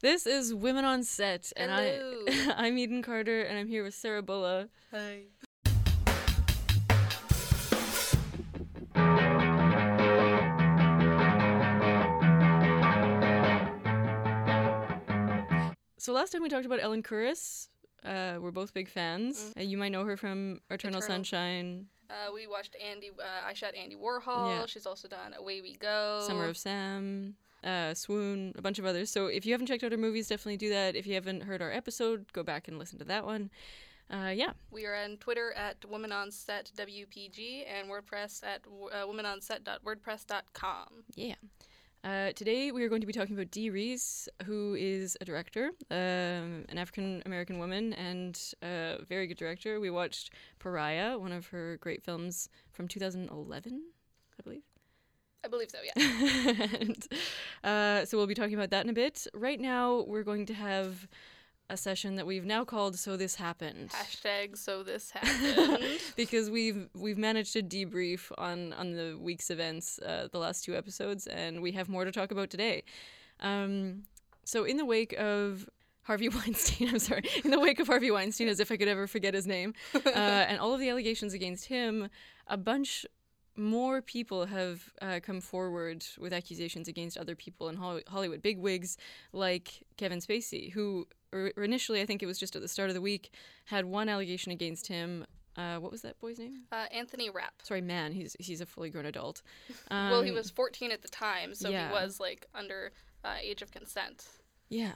This is Women on Set, and Hello. I I'm Eden Carter, and I'm here with Sarah Bulla. Hi. So last time we talked about Ellen Kuras. Uh, we're both big fans. Mm. Uh, you might know her from Eternal, Eternal. Sunshine, Uh, we watched Andy. Uh, I shot Andy Warhol. Yeah. She's also done Away We Go. Summer of Sam, uh, Swoon, a bunch of others. So if you haven't checked out our movies, definitely do that. If you haven't heard our episode, go back and listen to that one. Uh, yeah, We are on Twitter at Women on Set WPG and WordPress at uh, womenonset.wordpress.com. yeah. Uh, today we are going to be talking about Dee Rees, who is a director, um, an African American woman, and a very good director. We watched Pariah, one of her great films from 2011, I believe. I believe so. Yeah. and, uh, so we'll be talking about that in a bit. Right now, we're going to have a session that we've now called "So This Happened." Hashtag so this happened. because we've we've managed to debrief on on the week's events, uh, the last two episodes, and we have more to talk about today. Um, so in the wake of Harvey Weinstein, I'm sorry, in the wake of Harvey Weinstein, as if I could ever forget his name, uh, and all of the allegations against him, a bunch more people have uh, come forward with accusations against other people in Hollywood, big wigs like Kevin Spacey, who initially, I think it was just at the start of the week, had one allegation against him. Uh, what was that boy's name? uh, Anthony Rapp. Sorry, man. He's he's a fully grown adult. well, he Um, was 14 at the time, so yeah. he was like under uh, age of consent. Yeah.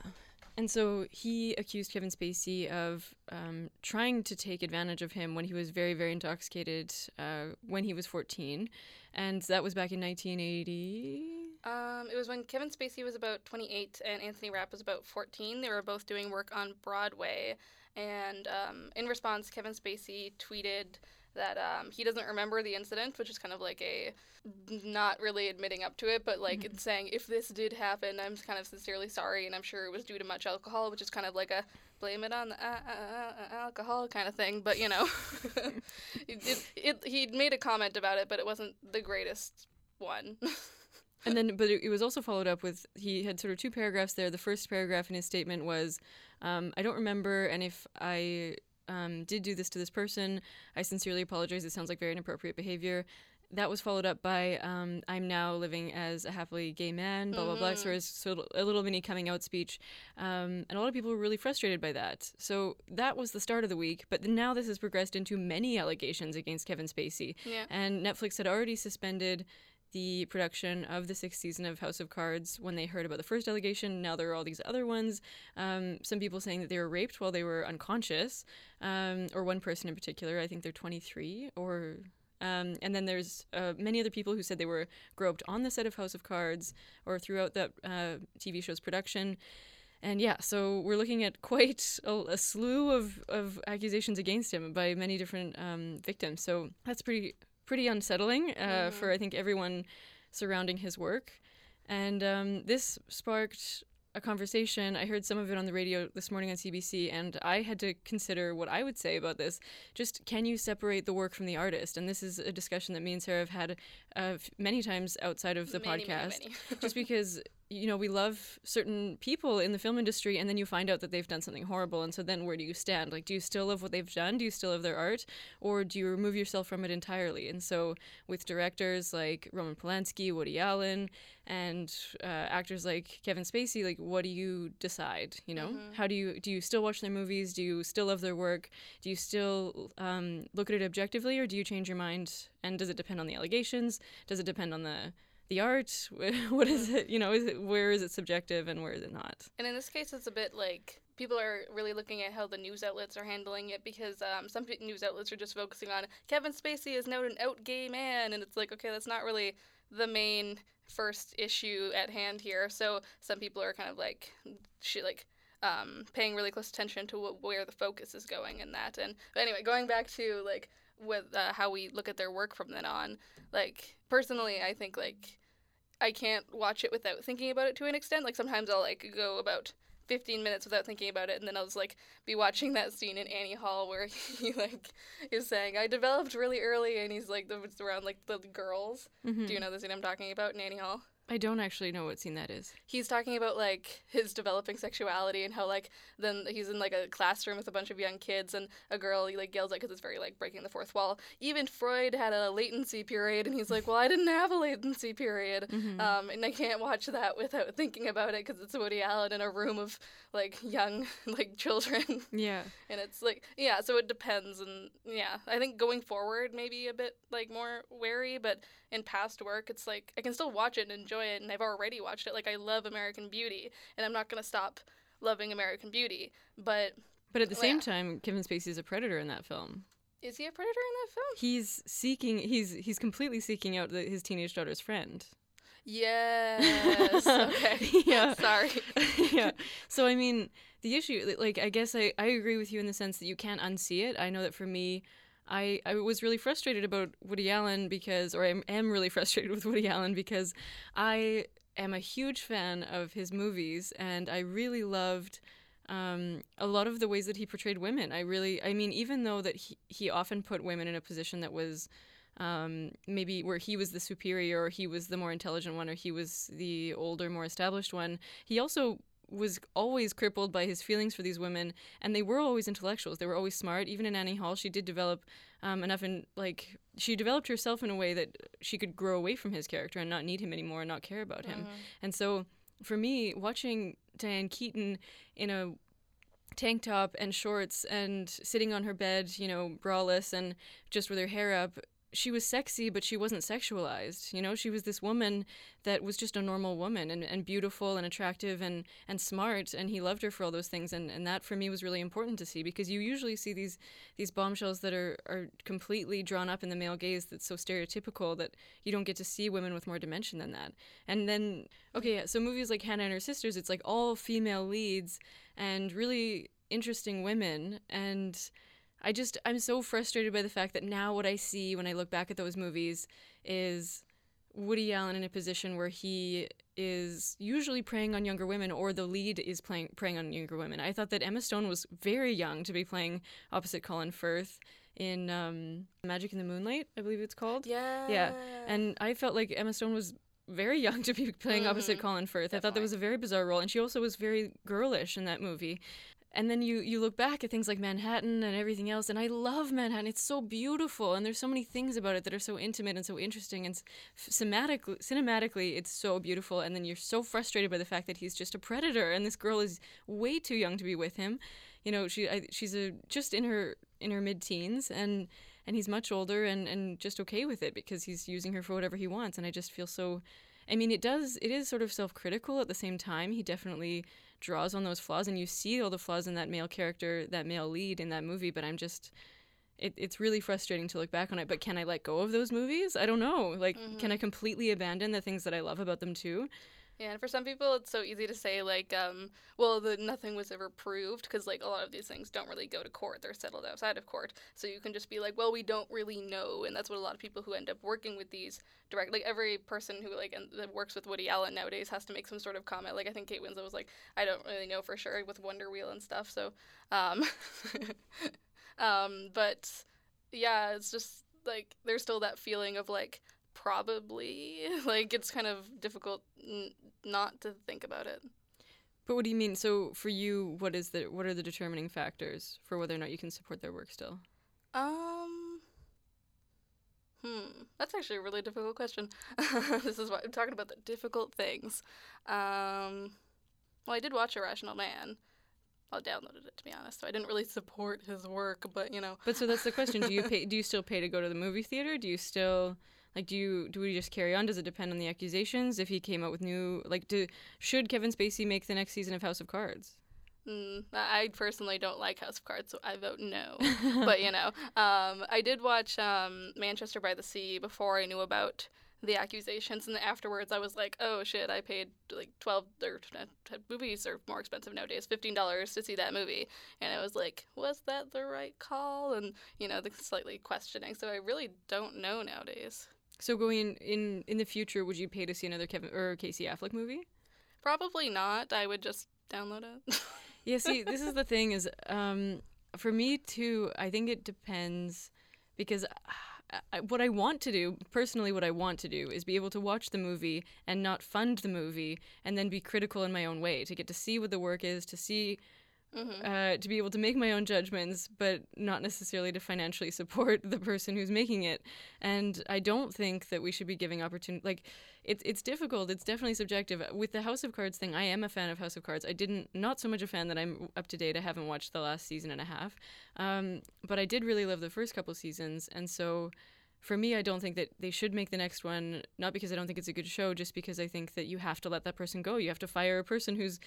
And so he accused Kevin Spacey of um, trying to take advantage of him when he was very, very intoxicated uh, when he was 14. And that was back in 1980. Um, it was when Kevin Spacey was about 28 and Anthony Rapp was about 14. They were both doing work on Broadway. And um, in response, Kevin Spacey tweeted that um, he doesn't remember the incident, which is kind of like a not really admitting up to it, but like it's saying, if this did happen, I'm kind of sincerely sorry, and I'm sure it was due to much alcohol, which is kind of like a blame it on the uh, uh, uh, alcohol kind of thing. But you know, it, it, it, he made a comment about it, but it wasn't the greatest one. And then, but it, it was also followed up with he had sort of two paragraphs there. The first paragraph in his statement was, um, "I don't remember, and if I um, did do this to this person, I sincerely apologize. It sounds like very inappropriate behavior." That was followed up by, um, "I'm now living as a happily gay man." Blah blah blah. So Mhm. it's a little mini coming out speech, um, and a lot of people were really frustrated by that. So that was the start of the week. But now this has progressed into many allegations against Kevin Spacey. yeah. And Netflix had already suspended the production of the sixth season of House of Cards when they heard about the first allegation. Now there are all these other ones. Um, some people saying that they were raped while they were unconscious, um, or one person in particular. I think they're 23 or. Um, and then there's uh, many other people who said they were groped on the set of House of Cards or throughout that uh, TV show's production. And yeah, so we're looking at quite a, a slew of, of accusations against him by many different um, victims. So that's pretty pretty unsettling uh, Mhm. for I think everyone surrounding his work. And um, this sparked a conversation. I heard some of it on the radio this morning on CBC, and I had to consider what I would say about this. Just can you separate the work from the artist? And this is a discussion that me and Sarah have had uh, many times outside of the Many, many, podcast many. just because you know we love certain people in the film industry and then you find out that they've done something horrible and so then where do you stand? Like do you still love what they've done? Do you still love their art? Or do you remove yourself from it entirely? And so with directors like roman polanski woody allen and uh, actors like kevin spacey like what do you decide you know? Mhm. how do you do you still watch their movies? Do you still love their work? Do you still um, look at it objectively or do you change your mind? And does it depend on the allegations? Does it depend on the the art what is it you know is it where is it subjective and where is it not And in this case, it's a bit like people are really looking at how the news outlets are handling it because um, some news outlets are just focusing on Kevin Spacey is now an out gay man, and it's like, okay, that's not really the main first issue at hand here. So some people are kind of like, shit, like. Um, paying really close attention to wh- where the focus is going in that, and but anyway, going back to like with uh, how we look at their work from then on, like personally, I think like I can't watch it without thinking about it to an extent. Like sometimes I'll like go about 15 minutes without thinking about it and then I'll just like be watching that scene in Annie Hall where he like is saying I developed really early and he's like the, around like the girls. Mhm. Do you know the scene I'm talking about in Annie Hall? I don't actually know what scene that is. He's talking about like his developing sexuality and how like then he's in like a classroom with a bunch of young kids and a girl he like yells at because it's very like breaking the fourth wall. Even Freud had a latency period and he's like, well, I didn't have a latency period, Mhm. um, and I can't watch that without thinking about it because it's Woody Allen in a room of like young like children. yeah. and it's like yeah so it depends and yeah i think going forward maybe a bit like more wary but in past work it's like i can still watch it and enjoy it and i've already watched it like i love american beauty and i'm not going to stop loving american beauty but But at the Well, same yeah. time, Kevin Spacey is a predator in that film. is he a predator in that film He's seeking. He's he's completely seeking out the, his teenage daughter's friend. yes okay Yeah. sorry yeah. So I mean, the issue, like, I guess I I agree with you in the sense that you can't unsee it. I know that for me. I, I was really frustrated about Woody Allen because, or I am, really frustrated with Woody Allen because I am a huge fan of his movies and I really loved um, a lot of the ways that he portrayed women. I really, I mean, even though that he, he often put women in a position that was um, maybe where he was the superior or he was the more intelligent one or he was the older, more established one, he also was always crippled by his feelings for these women and they were always intellectuals. They were always smart. Even in annie hall she did develop um, enough in like she developed herself in a way that she could grow away from his character and not need him anymore and not care about him. And so for me watching diane keaton in a tank top and shorts and sitting on her bed you know braless and just with her hair up she was sexy but she wasn't sexualized you know? She was this woman that was just a normal woman and, and beautiful and attractive and, and smart and he loved her for all those things and, and that for me was really important to see because you usually see these these bombshells that are, are completely drawn up in the male gaze that's so stereotypical that you don't get to see women with more dimension than that. And then okay yeah, so movies like hannah and her sisters it's like all female leads and really interesting women and I just I'm so frustrated by the fact that now what I see when I look back at those movies is Woody Allen in a position where he is usually preying on younger women or the lead is playing preying on younger women. I thought that Emma Stone was very young to be playing opposite Colin Firth in um, Magic in the Moonlight, I believe it's called. yeah Yeah, and I felt like Emma Stone was very young to be playing opposite Mhm. Colin Firth. I thought that was a very bizarre role, and she also was very girlish in that movie. And then you you look back at things like Manhattan and everything else, and I love Manhattan. It's so beautiful, and there's so many things about it that are so intimate and so interesting, and cinematically, cinematically, it's so beautiful. And then you're so frustrated by the fact that he's just a predator, and this girl is way too young to be with him. You know, she I, she's a just in her in her mid teens, and and he's much older and and just okay with it because he's using her for whatever he wants. And I just feel so. I mean, it does. It is sort of self-critical at the same time. He definitely draws on those flaws, and you see all the flaws in that male character, that male lead in that movie. But I'm just, it, it's really frustrating to look back on it. But can I let go of those movies? I don't know. Like, can I mm-hmm. completely abandon the things that I love about them too? Yeah, and for some people, it's so easy to say like, um, well, that nothing was ever proved because like a lot of these things don't really go to court; they're settled outside of court. So you can just be like, well, we don't really know, and that's what a lot of people who end up working with these direct, like every person who like en- that works with Woody Allen nowadays has to make some sort of comment. Like I think Kate Winslet was like, I don't really know for sure with Wonder Wheel and stuff. So, um, um, but yeah, it's just like there's still that feeling of like probably like it's kind of difficult n- not to think about it But what do you mean? So for you, what is the what are the determining factors for whether or not you can support their work still? um hmm that's actually a really difficult question this is why i'm talking about the difficult things um well i did watch irrational man i downloaded it to be honest so i didn't really support his work but you know But so that's the question: Do you pay? Do you still pay to go to the movie theater? Do you still like? Do you do we just carry on? Does it depend on the accusations? If he came out with new like, do should Kevin Spacey make the next season of House of Cards? Mm, I personally don't like House of Cards, so I vote no. but you know, um, I did watch um, Manchester by the Sea before I knew about the accusations, and afterwards I was like, oh shit, I paid like twelve or uh, movies are more expensive nowadays, fifteen dollars to see that movie, and I was like, was that the right call? And you know, the slightly questioning. So I really don't know nowadays. So going in, in the future, would you pay to see another Kevin or Casey Affleck movie? Probably not. I would just download it. Yeah, see, this is the thing is um for me too, I think it depends because I, what I want to do, personally, what I want to do is be able to watch the movie and not fund the movie and then be critical in my own way, to get to see what the work is, to see, Mm-hmm. uh, to be able to make my own judgments, but not necessarily to financially support the person who's making it. And I don't think that we should be giving opportunity. Like, it's it's difficult. It's definitely subjective. With the House of Cards thing, I am a fan of House of Cards. I didn't, not so much a fan that I'm up to date. I haven't watched the last season and a half, um, but I did really love the first couple seasons, and so for me, I don't think that they should make the next one, not because I don't think it's a good show, just because I think that you have to let that person go. You have to fire a person who's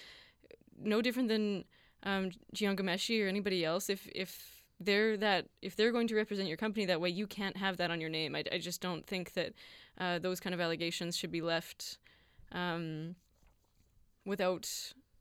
no different than um, Jian Ghomeshi or anybody else. If if they're that if they're going to represent your company that way, you can't have that on your name. I, I just don't think that uh, those kind of allegations should be left um, without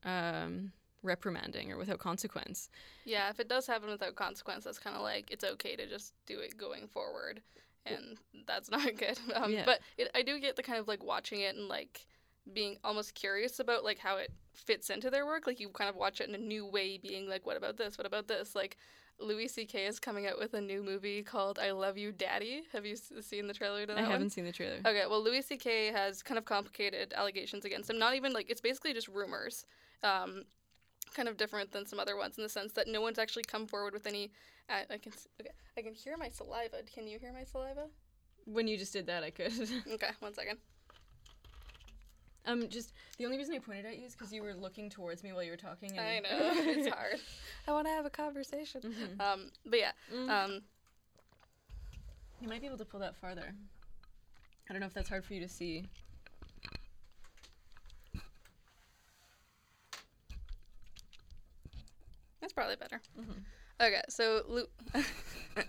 um, reprimanding or without consequence. Yeah, if it does happen without consequence, that's kind of like it's okay to just do it going forward, and that's not good. Um, Yeah. But it, I do get the kind of like watching it and like being almost curious about like how it fits into their work. Like you kind of watch it in a new way, being like, what about this? What about this? Like Louis C.K. is coming out with a new movie called I Love You, Daddy. Have you seen the trailer to that I haven't seen the trailer. Okay, well, Louis C.K. has kind of complicated allegations against him. Not even like it's basically just rumors. Um, kind of different than some other ones in the sense that no one's actually come forward with any. I, I can okay, I can hear my saliva. Can you hear my saliva? When you just did that, I could. Okay, one second. Um, just the only reason I pointed at you is because you were looking towards me while you were talking. I know it's hard. I want to have a conversation. Mhm. Um, but yeah, Mm. um, You might be able to pull that farther. I don't know if that's hard for you to see. that's probably better. Mhm. Okay, so Lu-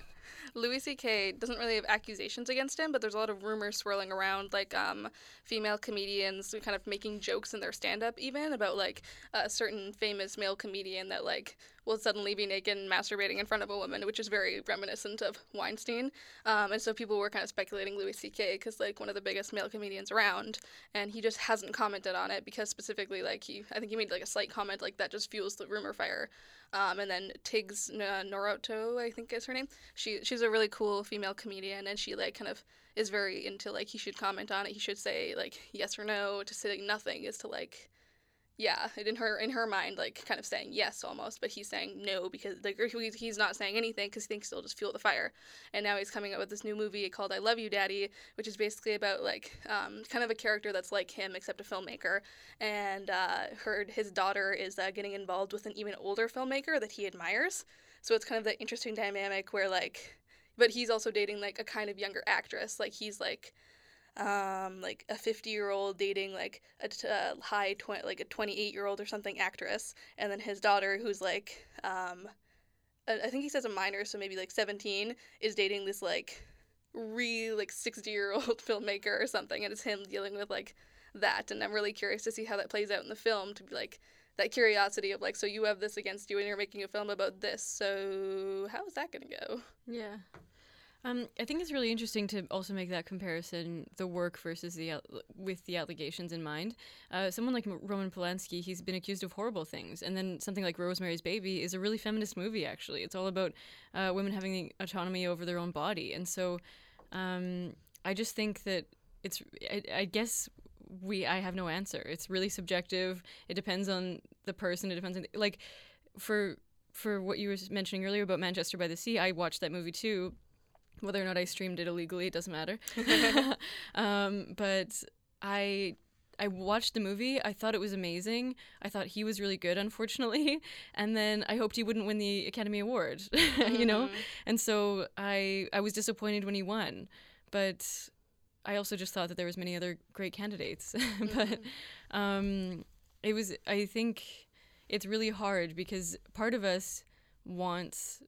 Louis C.K. doesn't really have accusations against him, but there's a lot of rumors swirling around, like um, female comedians kind of making jokes in their stand-up, even about like a certain famous male comedian that like will suddenly be naked and masturbating in front of a woman, which is very reminiscent of Weinstein. Um, and so people were kind of speculating Louis C.K. because like one of the biggest male comedians around, and he just hasn't commented on it because specifically like he, I think he made like a slight comment like that just fuels the rumor fire. Um, and then Tiggs N- Notaro, I think is her name. She she's a really cool female comedian, and she like kind of is very into like he should comment on it. He should say like yes or no. To say like, nothing is to like yeah. In her in her mind, like kind of saying yes almost, but he's saying no because like he's, not saying anything because he thinks it'll just fuel the fire. And now he's coming up with this new movie called I Love You, Daddy, which is basically about like um, kind of a character that's like him except a filmmaker and uh, his daughter is uh, getting involved with an even older filmmaker that he admires. So it's kind of the interesting dynamic where like, but he's also dating like a kind of younger actress. Like he's like, um, like a fifty year old dating like a t- uh, high twenty, like a twenty eight year old or something actress, and then his daughter who's like, um, think he says a minor, so maybe like seventeen, is dating this like really like 60 year old filmmaker or something and it's him dealing with like that and i'm really curious to see how that plays out in the film to be like that curiosity of like so you have this against you and you're making a film about this so how is that to go Yeah. Um, I think it's really interesting to also make that comparison, the work versus the with the allegations in mind. Uh, someone like Roman Polanski, he's been accused of horrible things, and then something like Rosemary's Baby is a really feminist movie. Actually, it's all about uh, women having the autonomy over their own body, and so um, I just think that it's. I, I guess we. I have no answer. It's really subjective. It depends on the person. It depends on like for for what you were mentioning earlier about Manchester by the Sea. I watched that movie too whether or not I streamed it illegally, it doesn't matter. um, but I I watched the movie. I thought it was amazing. I thought he was really good, unfortunately. And then I hoped he wouldn't win the Academy Award, you know. Mhm. And so I I was disappointed when he won, but I also just thought that there was many other great candidates. but Mhm. um, it was I think it's really hard because part of us wants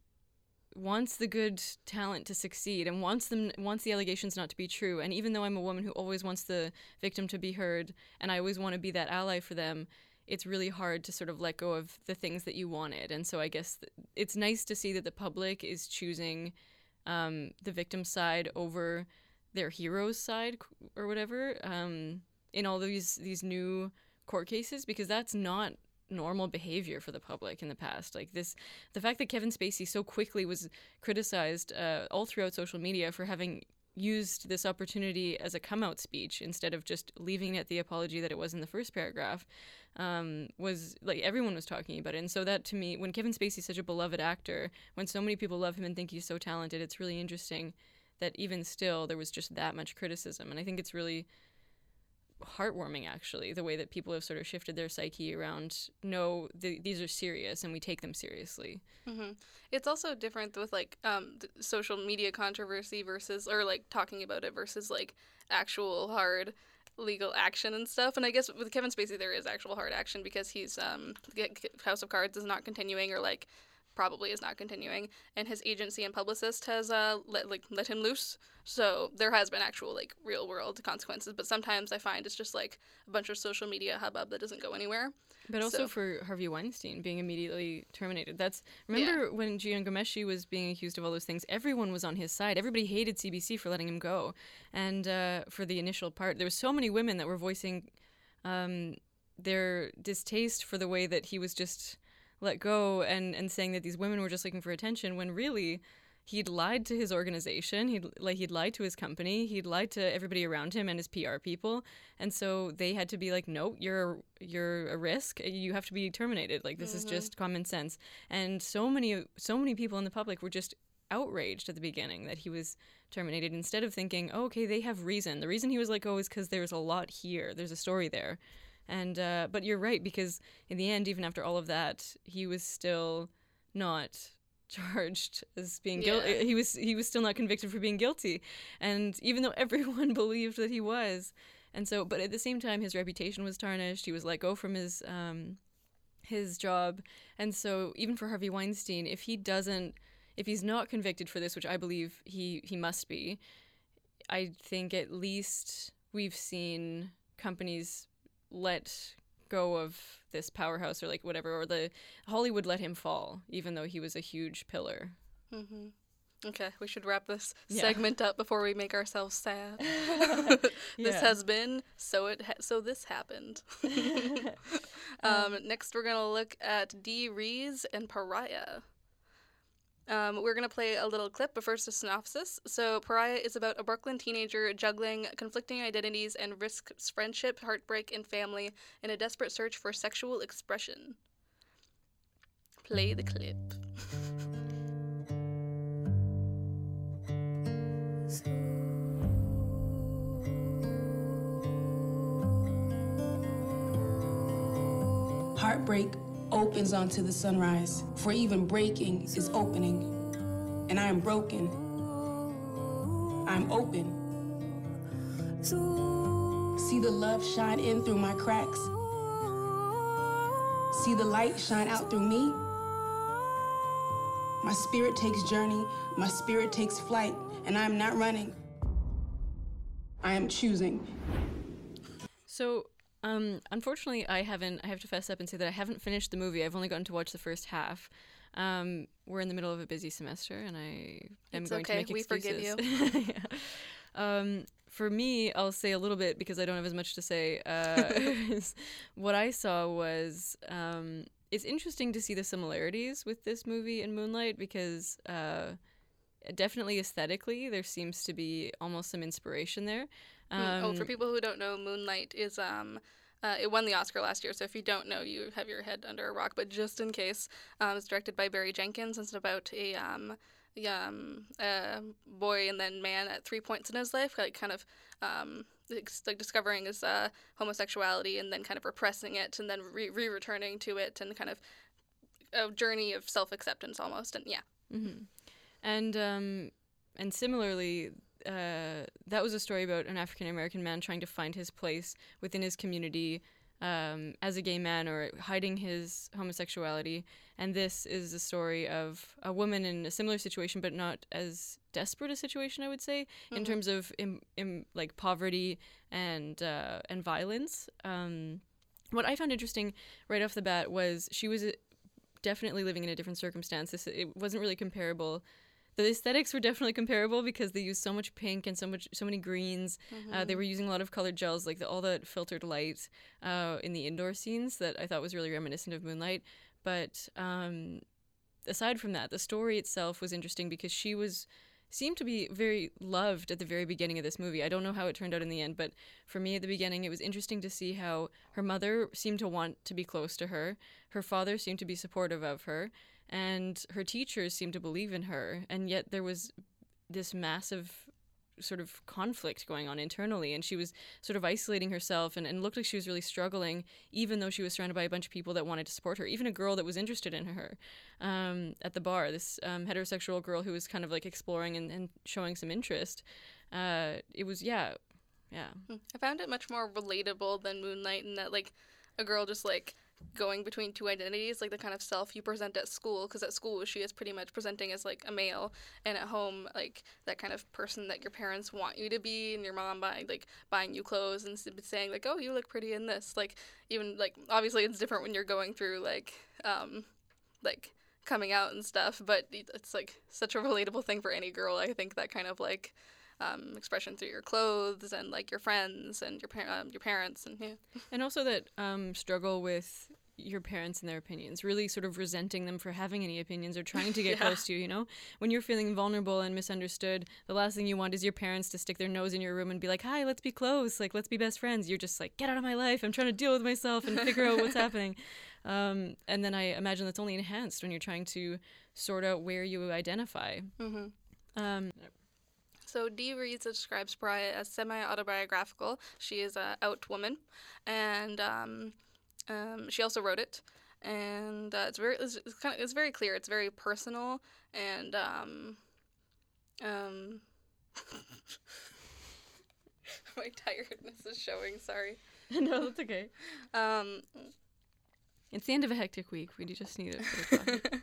wants the good talent to succeed and wants them wants the allegations not to be true. And even though I'm a woman who always wants the victim to be heard and I always want to be that ally for them it's really hard to sort of let go of the things that you wanted. And so I guess th- it's nice to see that the public is choosing um, the victim side over their hero's side or whatever um, in all these these new court cases because that's not normal behavior for the public in the past. Like this, the fact that Kevin Spacey so quickly was criticized uh, all throughout social media for having used this opportunity as a come out speech instead of just leaving it the apology that it was in the first paragraph um, was like everyone was talking about it. And so that to me, when Kevin Spacey's such a beloved actor, when so many people love him and think he's so talented, it's really interesting that even still there was just that much criticism. And I think it's really heartwarming actually the way that people have sort of shifted their psyche around no th- these are serious and we take them seriously mm-hmm. it's also different with like um, social media controversy versus or like talking about it versus like actual hard legal action and stuff and i guess with kevin spacey there is actual hard action because he's um house of cards is not continuing or like probably is not continuing, and his agency and publicist has uh, let like let him loose. So there has been actual like real world consequences, but sometimes I find it's just like a bunch of social media hubbub that doesn't go anywhere. But also so. for Harvey Weinstein being immediately terminated. That's remember yeah. when Jian Ghomeshi was being accused of all those things. Everyone was on his side. Everybody hated CBC for letting him go, and uh, for the initial part, there were so many women that were voicing um, their distaste for the way that he was just let go and and saying that these women were just looking for attention when really he'd lied to his organization he'd like he'd lied to his company he'd lied to everybody around him and his PR people. And so they had to be like no you're you're a risk. You have to be terminated. Like this mm-hmm. is just common sense. And so many so many people in the public were just outraged at the beginning that he was terminated instead of thinking oh, okay they have reason. The reason he was let go is because there's a lot here. There's a story there and uh, but you're right because in the end, even after all of that, he was still not charged as being yeah. guilty. He was he was still not convicted for being guilty, and even though everyone believed that he was, and so but at the same time, his reputation was tarnished. He was let go from his um, his job, and so even for Harvey Weinstein, if he doesn't, if he's not convicted for this, which I believe he he must be, I think at least we've seen companies let go of this powerhouse or like whatever, or the Hollywood let him fall, even though he was a huge pillar. Mm-hmm. Okay, we should wrap this yeah. segment up before we make ourselves sad. this yeah. has been so it ha- so this happened. um, next, we're gonna look at Dee Rees and Pariah. Um, we're going to play a little clip, but first a synopsis. So, Pariah is about a Brooklyn teenager juggling conflicting identities and risks friendship, heartbreak, and family in a desperate search for sexual expression. Play the clip. Heartbreak opens onto the sunrise, for even breaking is opening. And I am broken. I'm open. See the love shine in through my cracks. See the light shine out through me. My spirit takes journey, my spirit takes flight, and I am not running. I am choosing. So um, unfortunately, I haven't. I have to fess up and say that I haven't finished the movie. I've only gotten to watch the first half. Um, we're in the middle of a busy semester, and I am it's going okay. to make excuses. We forgive you. yeah. um, for me, I'll say a little bit because I don't have as much to say. Uh, what I saw was um, it's interesting to see the similarities with this movie and Moonlight because uh, definitely aesthetically there seems to be almost some inspiration there. Um, oh, for um, people who don't know, Moonlight is um, uh, it won the Oscar last year. So if you don't know, you have your head under a rock. But just in case, um, it's directed by Barry Jenkins. It's about a um, um, a boy and then man at three points in his life, like kind of um, like discovering his uh, homosexuality and then kind of repressing it and then re returning to it and kind of a journey of self acceptance almost. And yeah. Mm-hmm. And um, and similarly, uh, that was a story about an African American man trying to find his place within his community um, as a gay man or hiding his homosexuality. And this is a story of a woman in a similar situation, but not as desperate a situation, I would say, mm-hmm. in terms of Im- Im- like poverty and uh, and violence. Um, what I found interesting right off the bat was she was uh, definitely living in a different circumstance. This, it wasn't really comparable the aesthetics were definitely comparable because they used so much pink and so much so many greens. Mm-hmm. Uh, they were using a lot of colored gels, like the, all that filtered light uh, in the indoor scenes that I thought was really reminiscent of Moonlight. But um, aside from that, the story itself was interesting because she was seemed to be very loved at the very beginning of this movie. I don't know how it turned out in the end, but for me at the beginning, it was interesting to see how her mother seemed to want to be close to her, her father seemed to be supportive of her, and her teachers seemed to believe in her. And yet there was this massive sort of conflict going on internally and she was sort of isolating herself and, and looked like she was really struggling even though she was surrounded by a bunch of people that wanted to support her even a girl that was interested in her um, at the bar this um, heterosexual girl who was kind of like exploring and, and showing some interest uh, it was yeah yeah I found it much more relatable than Moonlight in that like a girl just like going between two identities, like the kind of self you present at school, because at school she is pretty much presenting as like a male, and at home like that kind of person that your parents want you to be, and your mom buying like buying you clothes and saying like, oh, you look pretty in this. Like even like obviously it's different when you're going through like um like coming out and stuff, but it's like such a relatable thing for any girl. I think that kind of like. Um, expression through your clothes and like your friends and your par- um, your parents and yeah. and also that um, struggle with your parents and their opinions really sort of resenting them for having any opinions or trying to get Yeah. close to you you know when you're feeling vulnerable and misunderstood the last thing you want is your parents to stick their nose in your room and be like hi let's be close like let's be best friends you're just like get out of my life i'm trying to deal with myself and figure out what's happening um, and then i imagine that's only enhanced when you're trying to sort out where you identify Mm-hmm. um, So Dee Rees describes Pariah as semi-autobiographical. She is a out woman, and um, um, she also wrote it. And uh, it's very, it's, it's kind of, it's very clear. It's very personal, and um, um, my tiredness is showing. Sorry. no that's okay Um, it's the end of a hectic week we just need it. bit of coffee.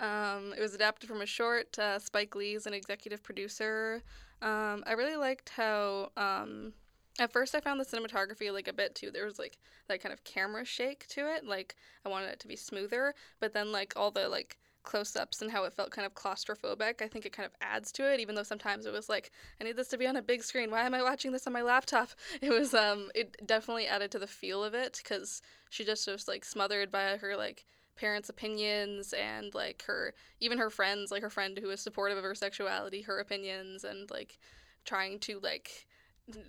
Um, it was adapted from a short. Uh, Spike Lee is an executive producer. Um, I really liked how. Um, at first, I found the cinematography like a bit too. There was like that kind of camera shake to it. Like I wanted it to be smoother, but then like all the like close-ups and how it felt kind of claustrophobic. I think it kind of adds to it. Even though sometimes it was like I need this to be on a big screen. Why am I watching this on my laptop? It was um. It definitely added to the feel of it because she just was like smothered by her like parents' opinions and like her even her friends, like her friend who was supportive of her sexuality, her opinions and like trying to like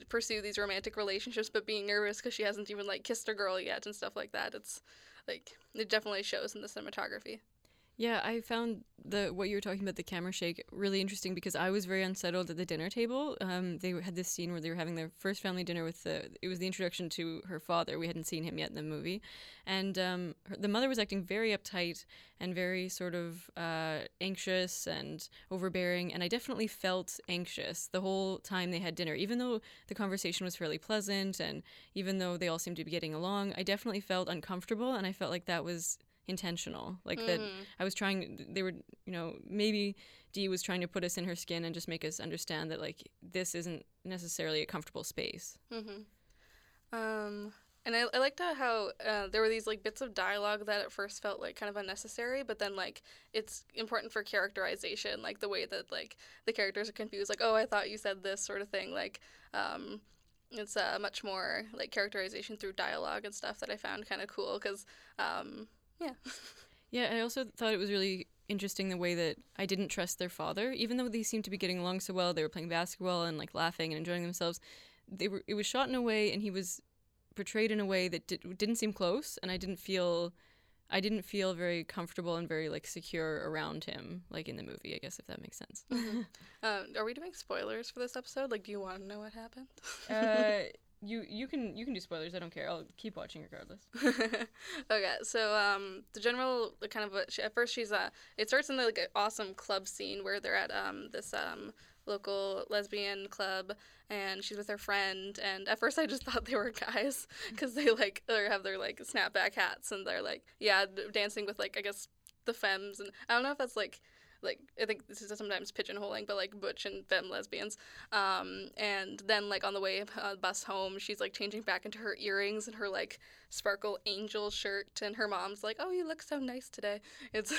pursue these romantic relationships but being nervous because she hasn't even like kissed a girl yet and stuff like that. It's like it definitely shows in the cinematography. Yeah, I found the what you were talking about the camera shake really interesting because I was very unsettled at the dinner table. Um, they had this scene where they were having their first family dinner with the. It was the introduction to her father. We hadn't seen him yet in the movie, and um, her, the mother was acting very uptight and very sort of uh, anxious and overbearing. And I definitely felt anxious the whole time they had dinner, even though the conversation was fairly pleasant and even though they all seemed to be getting along. I definitely felt uncomfortable, and I felt like that was intentional like that Mm-hmm. i was trying they were you know maybe dee was trying to put us in her skin and just make us understand that like this isn't necessarily a comfortable space Mm-hmm. Um, and I, I liked how- how uh, there were these like bits of dialogue that at first felt like kind of unnecessary, but then like it's important for characterization, like the way that like the characters are confused, like oh I thought you said this sort of thing, like um, it's uh, much more like characterization through dialogue and stuff that I found kind of cool because um, yeah. yeah i also thought it was really interesting the way that i didn't trust their father even though they seemed to be getting along so well they were playing basketball and like laughing and enjoying themselves they were it was shot in a way and he was portrayed in a way that did, didn't seem close and i didn't feel i didn't feel very comfortable and very like secure around him like in the movie i guess if that makes sense Um, are we doing spoilers for this episode? Like, do you want to know what happened? uh, you you can you can do spoilers. I don't care. I'll keep watching regardless. okay, so um, the general the kind of what she, at first she's uh, it starts in like an awesome club scene where they're at um this um local lesbian club and she's with her friend and at first I just thought they were guys because they like they have their like snapback hats and they're like yeah d- dancing with like I guess the femmes and I don't know if that's like like I think this is sometimes pigeonholing, but like butch and femme lesbians. Um, and then like on the way uh, bus home, she's like changing back into her earrings and her like sparkle angel shirt, and her mom's like, "Oh, you look so nice today." It's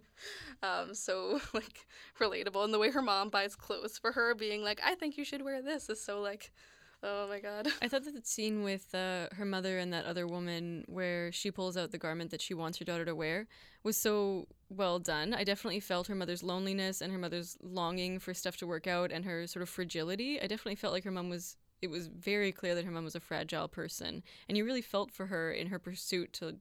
um, so like relatable, and the way her mom buys clothes for her, being like, "I think you should wear this," is so like Oh my god. I thought that the scene with uh, her mother and that other woman, where she pulls out the garment that she wants her daughter to wear, was so well done. I definitely felt her mother's loneliness and her mother's longing for stuff to work out and her sort of fragility. I definitely felt like her mom was. It was very clear that her mom was a fragile person, and you really felt for her in her pursuit to,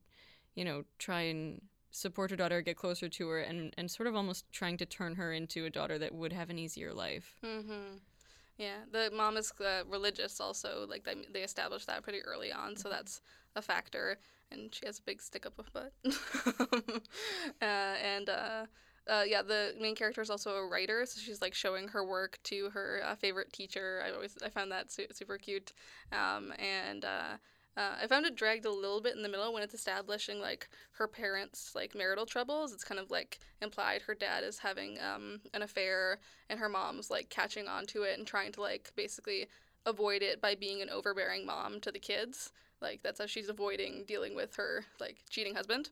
you know, try and support her daughter, get closer to her, and and sort of almost trying to turn her into a daughter that would have an easier life. Mm-hmm. Yeah, the mom is uh, religious also. Like they they established that pretty early on, so that's a factor. And she has a big stick up her butt. uh, and uh, uh, yeah, the main character is also a writer, so she's like showing her work to her uh, favorite teacher. I always I found that su- super cute. Um, and uh, uh, I found it dragged a little bit in the middle when it's establishing like her parents' like marital troubles. It's kind of like implied her dad is having um, an affair and her mom's like catching on to it and trying to like basically avoid it by being an overbearing mom to the kids. Like that's how she's avoiding dealing with her like cheating husband.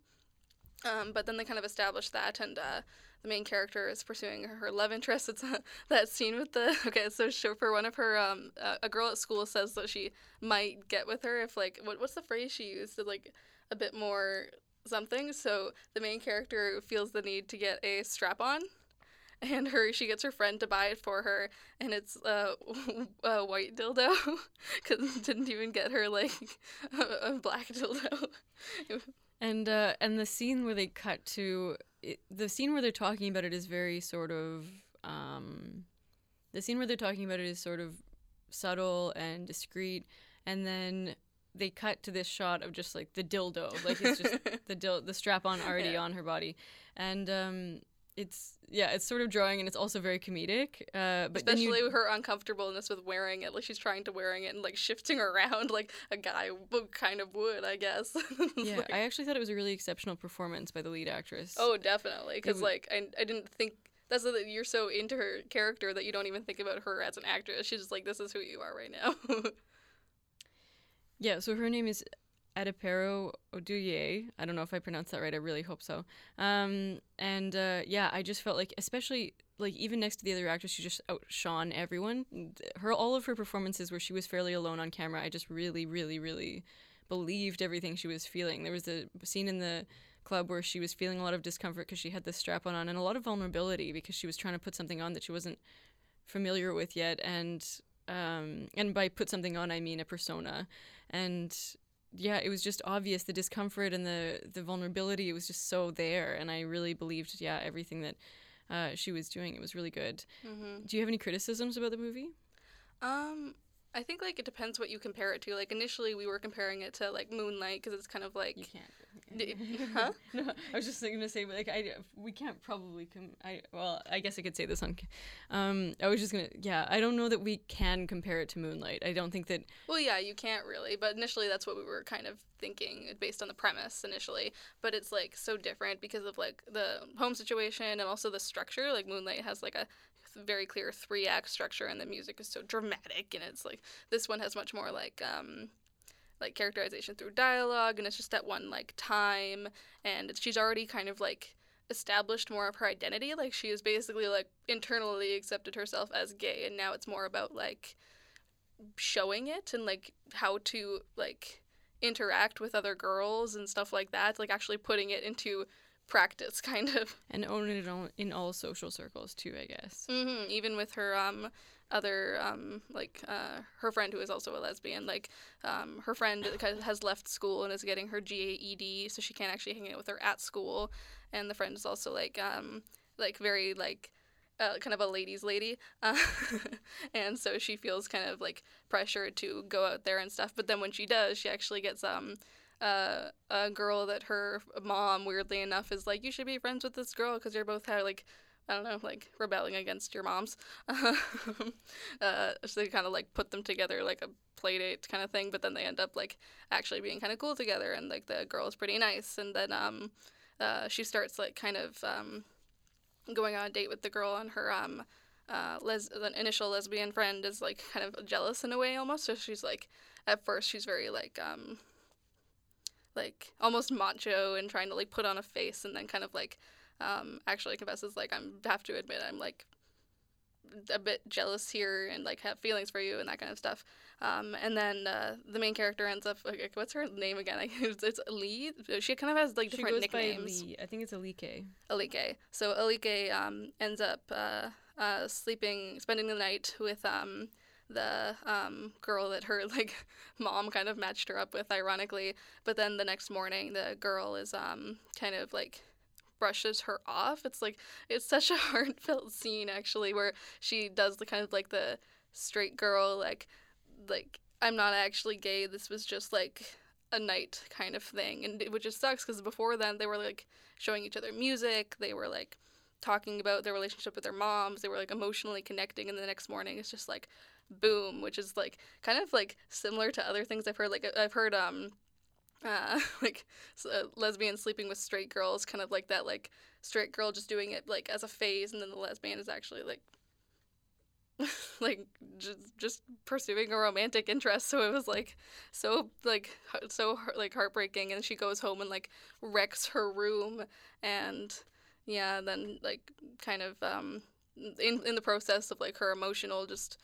Um, but then they kind of establish that, and uh, the main character is pursuing her love interest. It's uh, that scene with the okay. So for one of her, um, uh, a girl at school says that she might get with her if like what what's the phrase she used? Like a bit more something. So the main character feels the need to get a strap on. And her, she gets her friend to buy it for her, and it's uh, a white dildo, because didn't even get her like a, a black dildo. And uh, and the scene where they cut to it, the scene where they're talking about it is very sort of um, the scene where they're talking about it is sort of subtle and discreet, and then they cut to this shot of just like the dildo, like it's just the dil- the strap on already yeah. on her body, and um, it's yeah, it's sort of drawing and it's also very comedic. Uh, but especially you... her uncomfortableness with wearing it, like she's trying to wearing it and like shifting around like a guy would, kind of would, I guess. yeah, like... I actually thought it was a really exceptional performance by the lead actress. Oh, definitely, because like I, I didn't think that's that you're so into her character that you don't even think about her as an actress. She's just like, this is who you are right now. yeah, so her name is Adepero Oduye. I don't know if I pronounced that right. I really hope so. Um, and uh, yeah, I just felt like, especially like even next to the other actress, she just outshone everyone. Her all of her performances where she was fairly alone on camera, I just really, really, really believed everything she was feeling. There was a scene in the club where she was feeling a lot of discomfort because she had this strap on and a lot of vulnerability because she was trying to put something on that she wasn't familiar with yet and um, and by put something on I mean a persona and yeah, it was just obvious the discomfort and the the vulnerability. It was just so there, and I really believed yeah everything that uh, she was doing. It was really good. Mm-hmm. Do you have any criticisms about the movie? Um, I think like it depends what you compare it to. Like initially, we were comparing it to like Moonlight because it's kind of like you can't huh? no, I was just to say, like, I we can't probably com- I well, I guess I could say this on. Um, I was just gonna, yeah, I don't know that we can compare it to Moonlight. I don't think that. Well, yeah, you can't really, but initially that's what we were kind of thinking based on the premise initially. But it's like so different because of like the home situation and also the structure. Like Moonlight has like a very clear three act structure, and the music is so dramatic, and it's like this one has much more like um like characterization through dialogue and it's just that one like time and she's already kind of like established more of her identity. Like she has basically like internally accepted herself as gay and now it's more about like showing it and like how to like interact with other girls and stuff like that like actually putting it into practice kind of. And owning it all, in all social circles too i guess. Mm-hmm. even with her um other um, like uh, her friend who is also a lesbian like um, her friend has left school and is getting her GED so she can't actually hang out with her at school. And the friend is also like um, like very like uh, kind of a ladies lady. Uh, and so she feels kind of like pressured to go out there and stuff. But then when she does she actually gets um uh, a girl that her mom weirdly enough is like you should be friends with this girl because you're both have like I don't know, like rebelling against your moms. uh, so they kind of like put them together like a play date kind of thing, but then they end up like actually being kind of cool together, and like the girl is pretty nice, and then um, uh, she starts like kind of um, going on a date with the girl and her um uh les- the initial lesbian friend is like kind of jealous in a way almost so she's like at first she's very like um like almost macho and trying to like put on a face and then kind of like um actually confesses like I'm have to admit I'm like a bit jealous here and like have feelings for you and that kind of stuff. Um, and then uh, the main character ends up like what's her name again? It's, it's Lee. She kind of has like She different goes nicknames. by Lee. I think it's Alike. Alike. So Alike um, ends up uh, uh, sleeping, spending the night with um, the um, girl that her like mom kind of matched her up with, ironically. But then the next morning, the girl is um, kind of like brushes her off. It's like it's such a heartfelt scene actually, where she does the kind of like the straight girl like like I'm not actually gay. This was just like a night kind of thing, and it, which just sucks because before then they were like showing each other music. They were like talking about their relationship with their moms. They were like emotionally connecting, and the next morning it's just like boom, which is like kind of like similar to other things I've heard. Like I've heard um uh, like uh, lesbian sleeping with straight girls, kind of like that, like straight girl just doing it like as a phase, and then the lesbian is actually like, like just just pursuing a romantic interest. So it was like so like so like heartbreaking, and she goes home and like wrecks her room, and yeah, then like kind of um in in the process of like her emotional just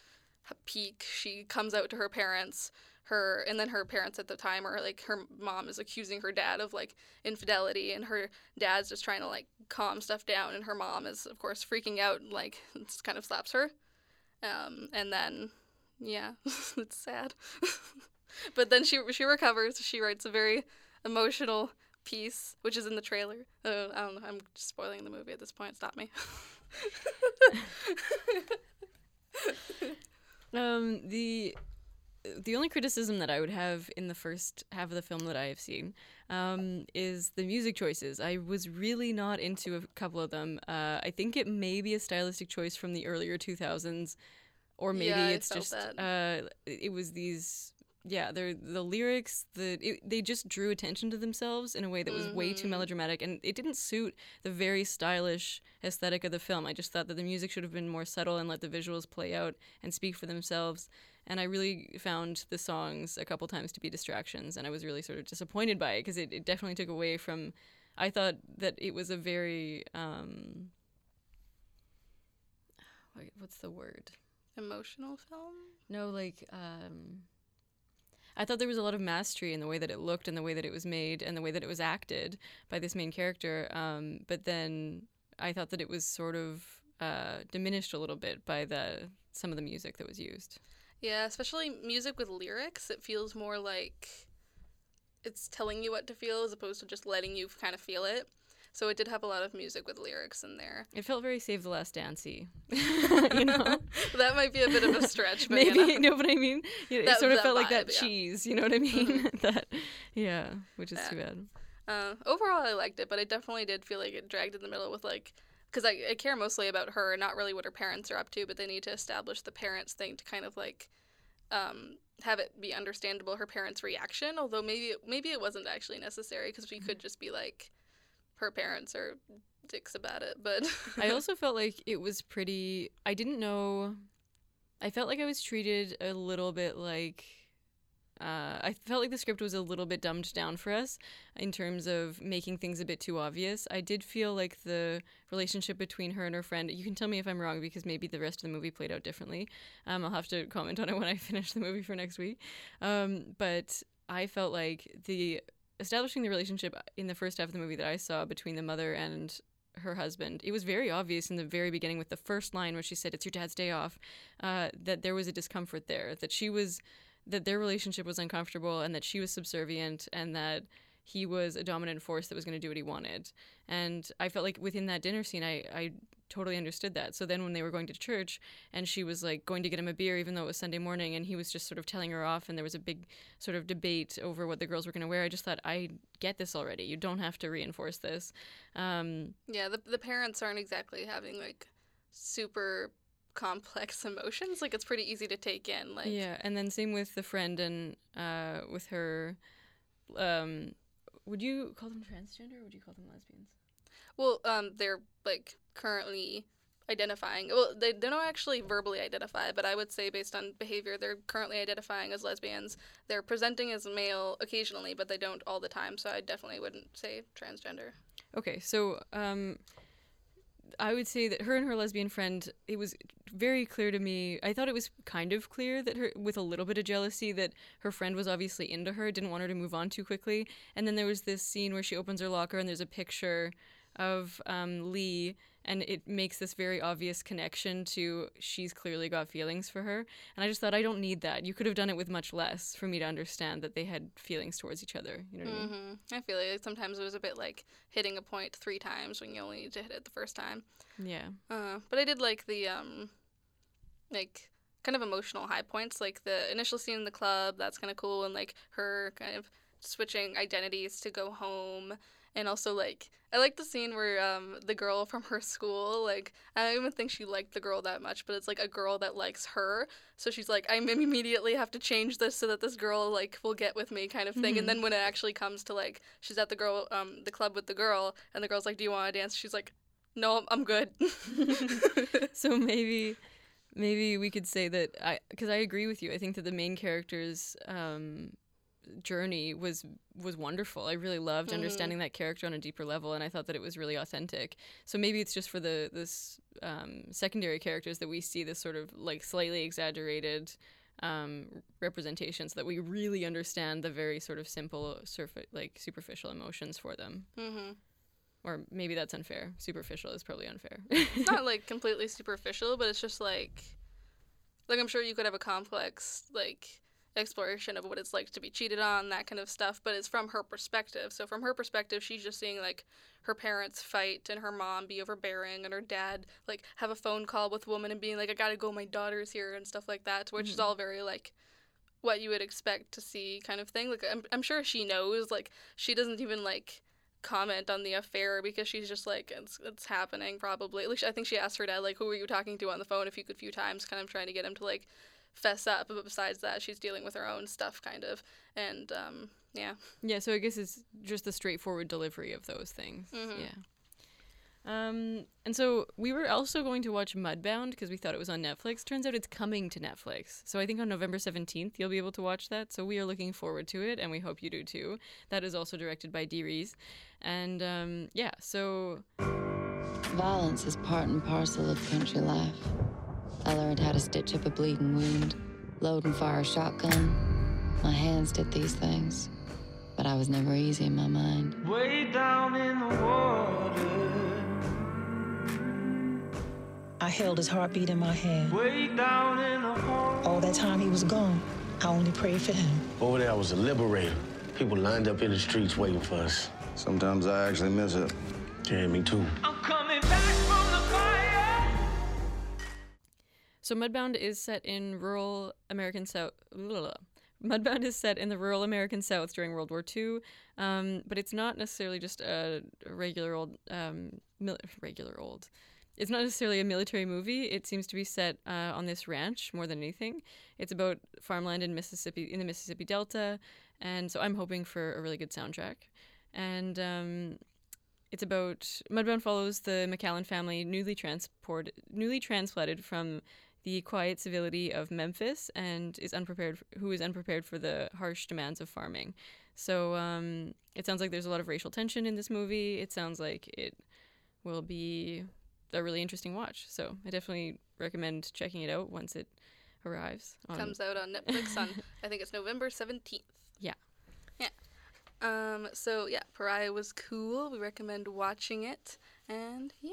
peak, she comes out to her parents her and then her parents at the time are like her mom is accusing her dad of like infidelity and her dad's just trying to like calm stuff down and her mom is of course freaking out and like it's kind of slaps her. Um and then yeah it's sad. But then she she recovers. She writes a very emotional piece which is in the trailer. Uh, i don't know i'm just spoiling the movie at this point. Stop me Um, the the only criticism that I would have in the first half of the film that I have seen um, is the music choices. I was really not into a couple of them. Uh, I think it may be a stylistic choice from the earlier 2000s, or maybe Yeah, it's just uh, it was these. Yeah, they're, the lyrics, the it, they just drew attention to themselves in a way that was way too Mhm. melodramatic, and it didn't suit the very stylish aesthetic of the film. I just thought that the music should have been more subtle and let the visuals play out and speak for themselves. And I really found the songs a couple times to be distractions, and I was really sort of disappointed by it because it, it definitely took away from. I thought that it was a very um, what's the word? emotional film No, like um, I thought there was a lot of mastery in the way that it looked and the way that it was made and the way that it was acted by this main character. Um, but then I thought that it was sort of uh, diminished a little bit by the some of the music that was used. Yeah, especially music with lyrics. It feels more like it's telling you what to feel as opposed to just letting you kind of feel it. So it did have a lot of music with lyrics in there. It felt very Save the Last Dancey, you know. that might be a bit of a stretch, but Maybe you know. what I mean. Yeah, It That- sort of felt like that yeah. cheese. You know what I mean? that yeah, which is too bad. Uh, overall, I liked it, but I definitely did feel like it dragged in the middle with like, because I, I care mostly about her, not really what her parents are up to, but they need to establish the parents thing to kind of like, um, have it be understandable her parents' reaction. Although maybe maybe it wasn't actually necessary because we could just be like, her parents are dicks about it. But I also felt like it was pretty. I didn't know. I felt like I was treated a little bit like. Uh, I felt like the script was a little bit dumbed down for us in terms of making things a bit too obvious. I did feel like the relationship between her and her friend. You can tell me if I'm wrong because maybe the rest of the movie played out differently. Um, I'll have to comment on it when I finish the movie for next week. Um, but I felt like the establishing the relationship in the first half of the movie that I saw between the mother and her husband, it was very obvious in the very beginning with the first line where she said, It's your dad's day off, uh, that there was a discomfort there, that she was, that their relationship was uncomfortable and that she was subservient and that he was a dominant force that was going to do what he wanted. And I felt like within that dinner scene, I, I totally understood that. So then when they were going to church and she was like going to get him a beer, even though it was Sunday morning, and he was just sort of telling her off, and there was a big sort of debate over what the girls were going to wear, I just thought, I get this already. You don't have to reinforce this. Um, yeah, the the parents aren't exactly having like super complex emotions. Like it's pretty easy to take in. Like yeah, and then same with the friend and uh, with her. Um, would you call them transgender or would you call them lesbians? Well, um, they're like currently identifying. Well, they, they don't actually verbally identify, but I would say based on behavior, they're currently identifying as lesbians. They're presenting as male occasionally, but they don't all the time. So I definitely wouldn't say transgender. Okay, so um, I would say that her and her lesbian friend, it was very clear to me. I thought it was kind of clear that her, with a little bit of jealousy, that her friend was obviously into her, didn't want her to move on too quickly. And then there was this scene where she opens her locker and there's a picture of um, Lee and it makes this very obvious connection to she's clearly got feelings for her. And i just thought i don't need that. You could have done it with much less for me to understand that they had feelings towards each other. You know what mm-hmm. I, mean? I feel like sometimes it was a bit like hitting a point three times when you only need to hit it the first time. Yeah. Uh, but i did like the um like kind of emotional high points like the initial scene in the club that's kind of cool and like her kind of switching identities to go home and also like I like the scene where um the girl from her school like I don't even think she liked the girl that much, but it's like a girl that likes her. So she's like, I immediately have to change this so that this girl like will get with me, kind of thing. Mm-hmm. And then when it actually comes to like she's at the girl um the club with the girl, and the girl's like, Do you want to dance? She's like, No, I'm good. so maybe maybe we could say that I because I agree with you. I think that the main characters um journey was was wonderful. I really loved mm-hmm. understanding that character on a deeper level, and I thought that it was really authentic. So maybe it's just for the this um, secondary characters that we see this sort of like slightly exaggerated um, representations that we really understand the very sort of simple, surf- like superficial emotions for them. Mm-hmm. Or maybe that's unfair. Superficial is probably unfair. It's not like completely superficial, but it's just like, like I'm sure you could have a complex like exploration of what it's like to be cheated on, that kind of stuff, but it's from her perspective. So from her perspective, she's just seeing like her parents fight and her mom be overbearing and her dad like have a phone call with a woman and being like, I gotta go, my daughter's here and stuff like that, which mm-hmm. is all very like what you would expect to see kind of thing. Like I'm I'm sure she knows, like she doesn't even like comment on the affair because she's just like it's it's happening probably. At least I think she asked her dad like who were you talking to on the phone a few good few times, kind of trying to get him to like fess up. But besides that, she's dealing with her own stuff, kind of. And um, yeah. Yeah. So I guess it's just the straightforward delivery of those things. Mm-hmm. Yeah. Um, and so we were also going to watch Mudbound because we thought it was on Netflix. Turns out it's coming to Netflix. So I think on November 17th you'll be able to watch that. So we are looking forward to it and we hope you do too. That is also directed by Dee Rees. And um, yeah, so. Violence is part and parcel of country life. I learned how to stitch up a bleeding wound, load and fire a shotgun. My hands did these things, but I was never easy in my mind. Way down in the water. I held his heartbeat in my hand. Way down in the water. All that time he was gone, I only prayed for him. Over there, I was a liberator. People lined up in the streets waiting for us. Sometimes I actually miss it. Yeah, me too. So Mudbound is set in rural American South. Mudbound is set in the rural American South during World War II, um, but it's not necessarily just a, regular old, um, mil- regular old. It's not necessarily a military movie. It seems to be set uh, on this ranch more than anything. It's about farmland in Mississippi, in the Mississippi Delta, and so I'm hoping for a really good soundtrack. And um, it's about Mudbound follows the McAllan family, newly transported, newly transplanted from the quiet civility of Memphis and is unprepared who is unprepared for the harsh demands of farming. So um, it sounds like there's a lot of racial tension in this movie. It sounds like it will be a really interesting watch. So I definitely recommend checking it out once it arrives. Comes out on Netflix on I think it's November seventeenth. Yeah. Yeah. Um, so yeah, Pariah was cool. We recommend watching it. And yeah,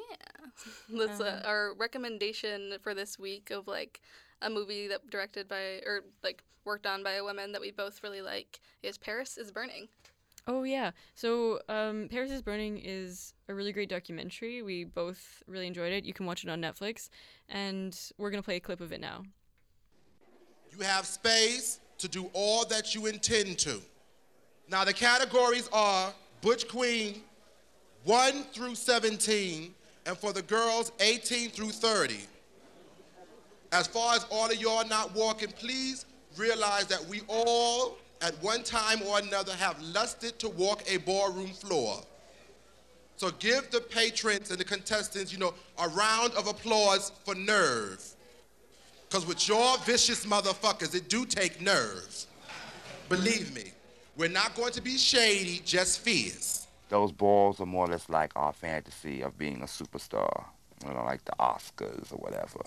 that's uh, uh-huh. our recommendation for this week of like a movie that directed by or like worked on by a woman that we both really like is Paris is Burning. Oh yeah. So um, Paris is Burning is a really great documentary. We both really enjoyed it. You can watch it on Netflix, and we're gonna play a clip of it now. You have space to do all that you intend to. Now the categories are Butch Queen, 1 through 17, and for the girls, 18 through 30. As far as all of y'all not walking, please realize that we all, at one time or another, have lusted to walk a ballroom floor. So give the patrons and the contestants, you know, a round of applause for nerve. Because with your vicious motherfuckers, it do take nerve. Believe me, we're not going to be shady, just fierce. Those balls are more or less like our fantasy of being a superstar, you know, like the Oscars or whatever,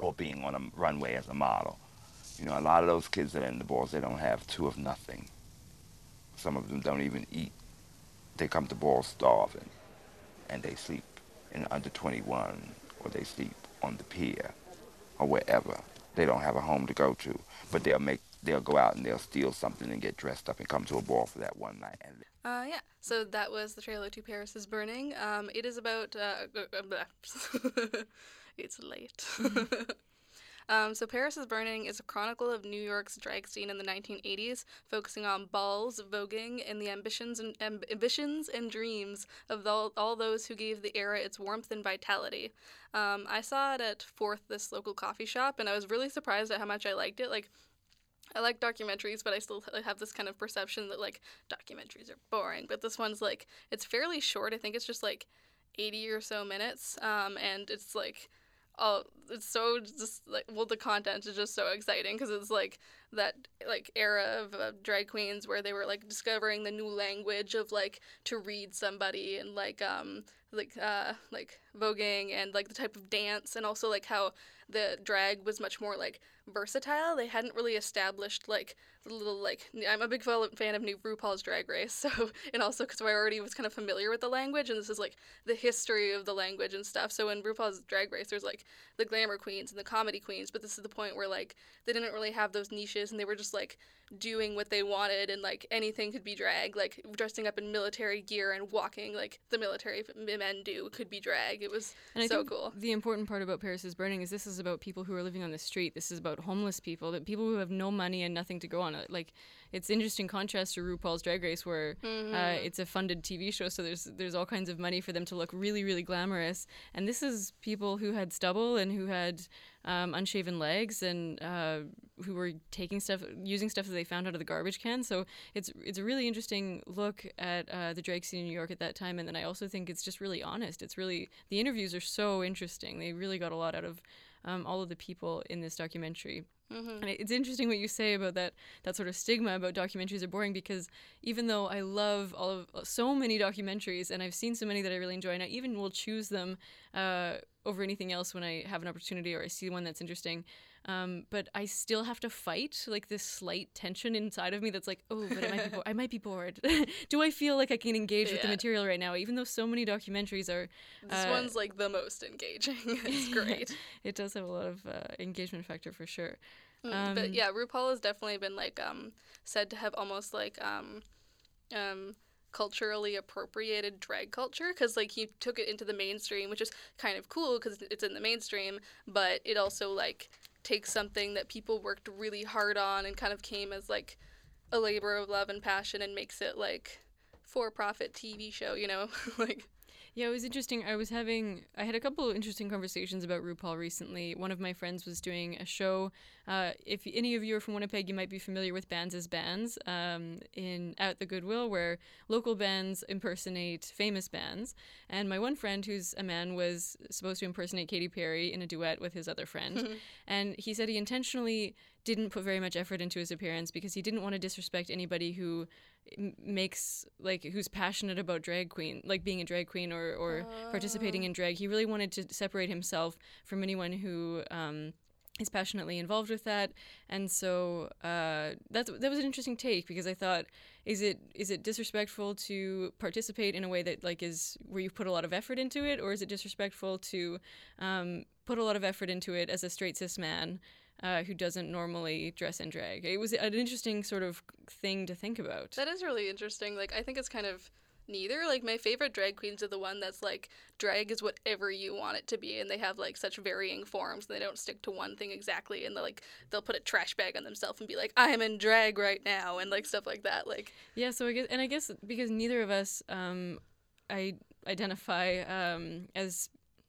or being on a runway as a model. You know, a lot of those kids that are in the balls, they don't have two of nothing. Some of them don't even eat. They come to balls starving, and they sleep in under 21, or they sleep on the pier, or wherever. They don't have a home to go to, but they'll make they'll go out and they'll steal something and get dressed up and come to a ball for that one night. And Uh, yeah. So that was the trailer to Paris is Burning. Um, it is about. Uh, it's late. um, so Paris is Burning is a chronicle of New York's drag scene in the 1980s, focusing on balls, voguing, and the ambitions and amb- ambitions and dreams of all, all those who gave the era its warmth and vitality. Um, I saw it at Forth, this local coffee shop, and I was really surprised at how much I liked it. Like. I like documentaries, but I still have this kind of perception that like documentaries are boring. But this one's like it's fairly short. I think it's just like eighty or so minutes, um, and it's like oh, it's so just like well the content is just so exciting because it's like that like era of uh, drag queens where they were like discovering the new language of like to read somebody and like um like uh like voguing and like the type of dance and also like how the drag was much more like versatile. They hadn't really established like the little like I'm a big fan of new RuPaul's Drag Race, so and also because I already was kind of familiar with the language, and this is like the history of the language and stuff. So in RuPaul's Drag Race, there's like the glamour queens and the comedy queens, but this is the point where like they didn't really have those niches, and they were just like doing what they wanted, and like anything could be drag, like dressing up in military gear and walking like the military men do could be drag. It was and so cool. The important part about Paris is Burning is this is about people who are living on the street. This is about homeless people, that people who have no money and nothing to go on. Like it's interesting contrast to RuPaul's Drag Race, where Mm-hmm. uh, it's a funded TV show, so there's there's all kinds of money for them to look really really glamorous. And this is people who had stubble and who had um, unshaven legs and uh, who were taking stuff, using stuff that they found out of the garbage can. So it's it's a really interesting look at uh, the drag scene in New York at that time. And then I also think it's just really honest. It's really the interviews are so interesting. They really got a lot out of um, all of the people in this documentary. Mm-hmm. And it's interesting what you say about that that sort of stigma about documentaries are boring because even though I love all of so many documentaries and I've seen so many that I really enjoy and I even will choose them uh, over anything else when I have an opportunity or I see one that's interesting. Um, but I still have to fight like this slight tension inside of me that's like, oh, but I might be, bo- I might be bored. Do I feel like I can engage with the material right now? Even though so many documentaries are, This uh, one's like the most engaging. it's great. it does have a lot of uh, engagement factor for sure. Mm, Um, but yeah, RuPaul has definitely been like um said to have almost like um um culturally appropriated drag culture because like he took it into the mainstream, which is kind of cool because it's in the mainstream, but it also like takes something that people worked really hard on and kind of came as like a labor of love and passion and makes it like for profit TV show, you know? like Yeah, it was interesting. I was having, I had a couple of interesting conversations about RuPaul recently. One of my friends was doing a show. Uh, if any of you are from Winnipeg, you might be familiar with Bands as Bands um, in at the Goodwill, where local bands impersonate famous bands. And my one friend, who's a man, was supposed to impersonate Katy Perry in a duet with his other friend. and he said he intentionally didn't put very much effort into his appearance because he didn't want to disrespect anybody who makes like who's passionate about drag queen like being a drag queen or, or participating in drag he really wanted to separate himself from anyone who um, is passionately involved with that. And so uh, that's that was an interesting take because I thought is it is it disrespectful to participate in a way that like is where you put a lot of effort into it? Or is it disrespectful to um, put a lot of effort into it as a straight cis man uh, who doesn't normally dress in drag. It was an interesting sort of thing to think about. That is really interesting. Like I think it's kind of neither. Like my favorite drag queens are the one that's like drag is whatever you want it to be and they have like such varying forms and they don't stick to one thing exactly and they like they'll put a trash bag on themselves and be like I'm in drag right now and like stuff like that. Like Yeah, so I guess, and I guess because neither of us, um, I identify um, as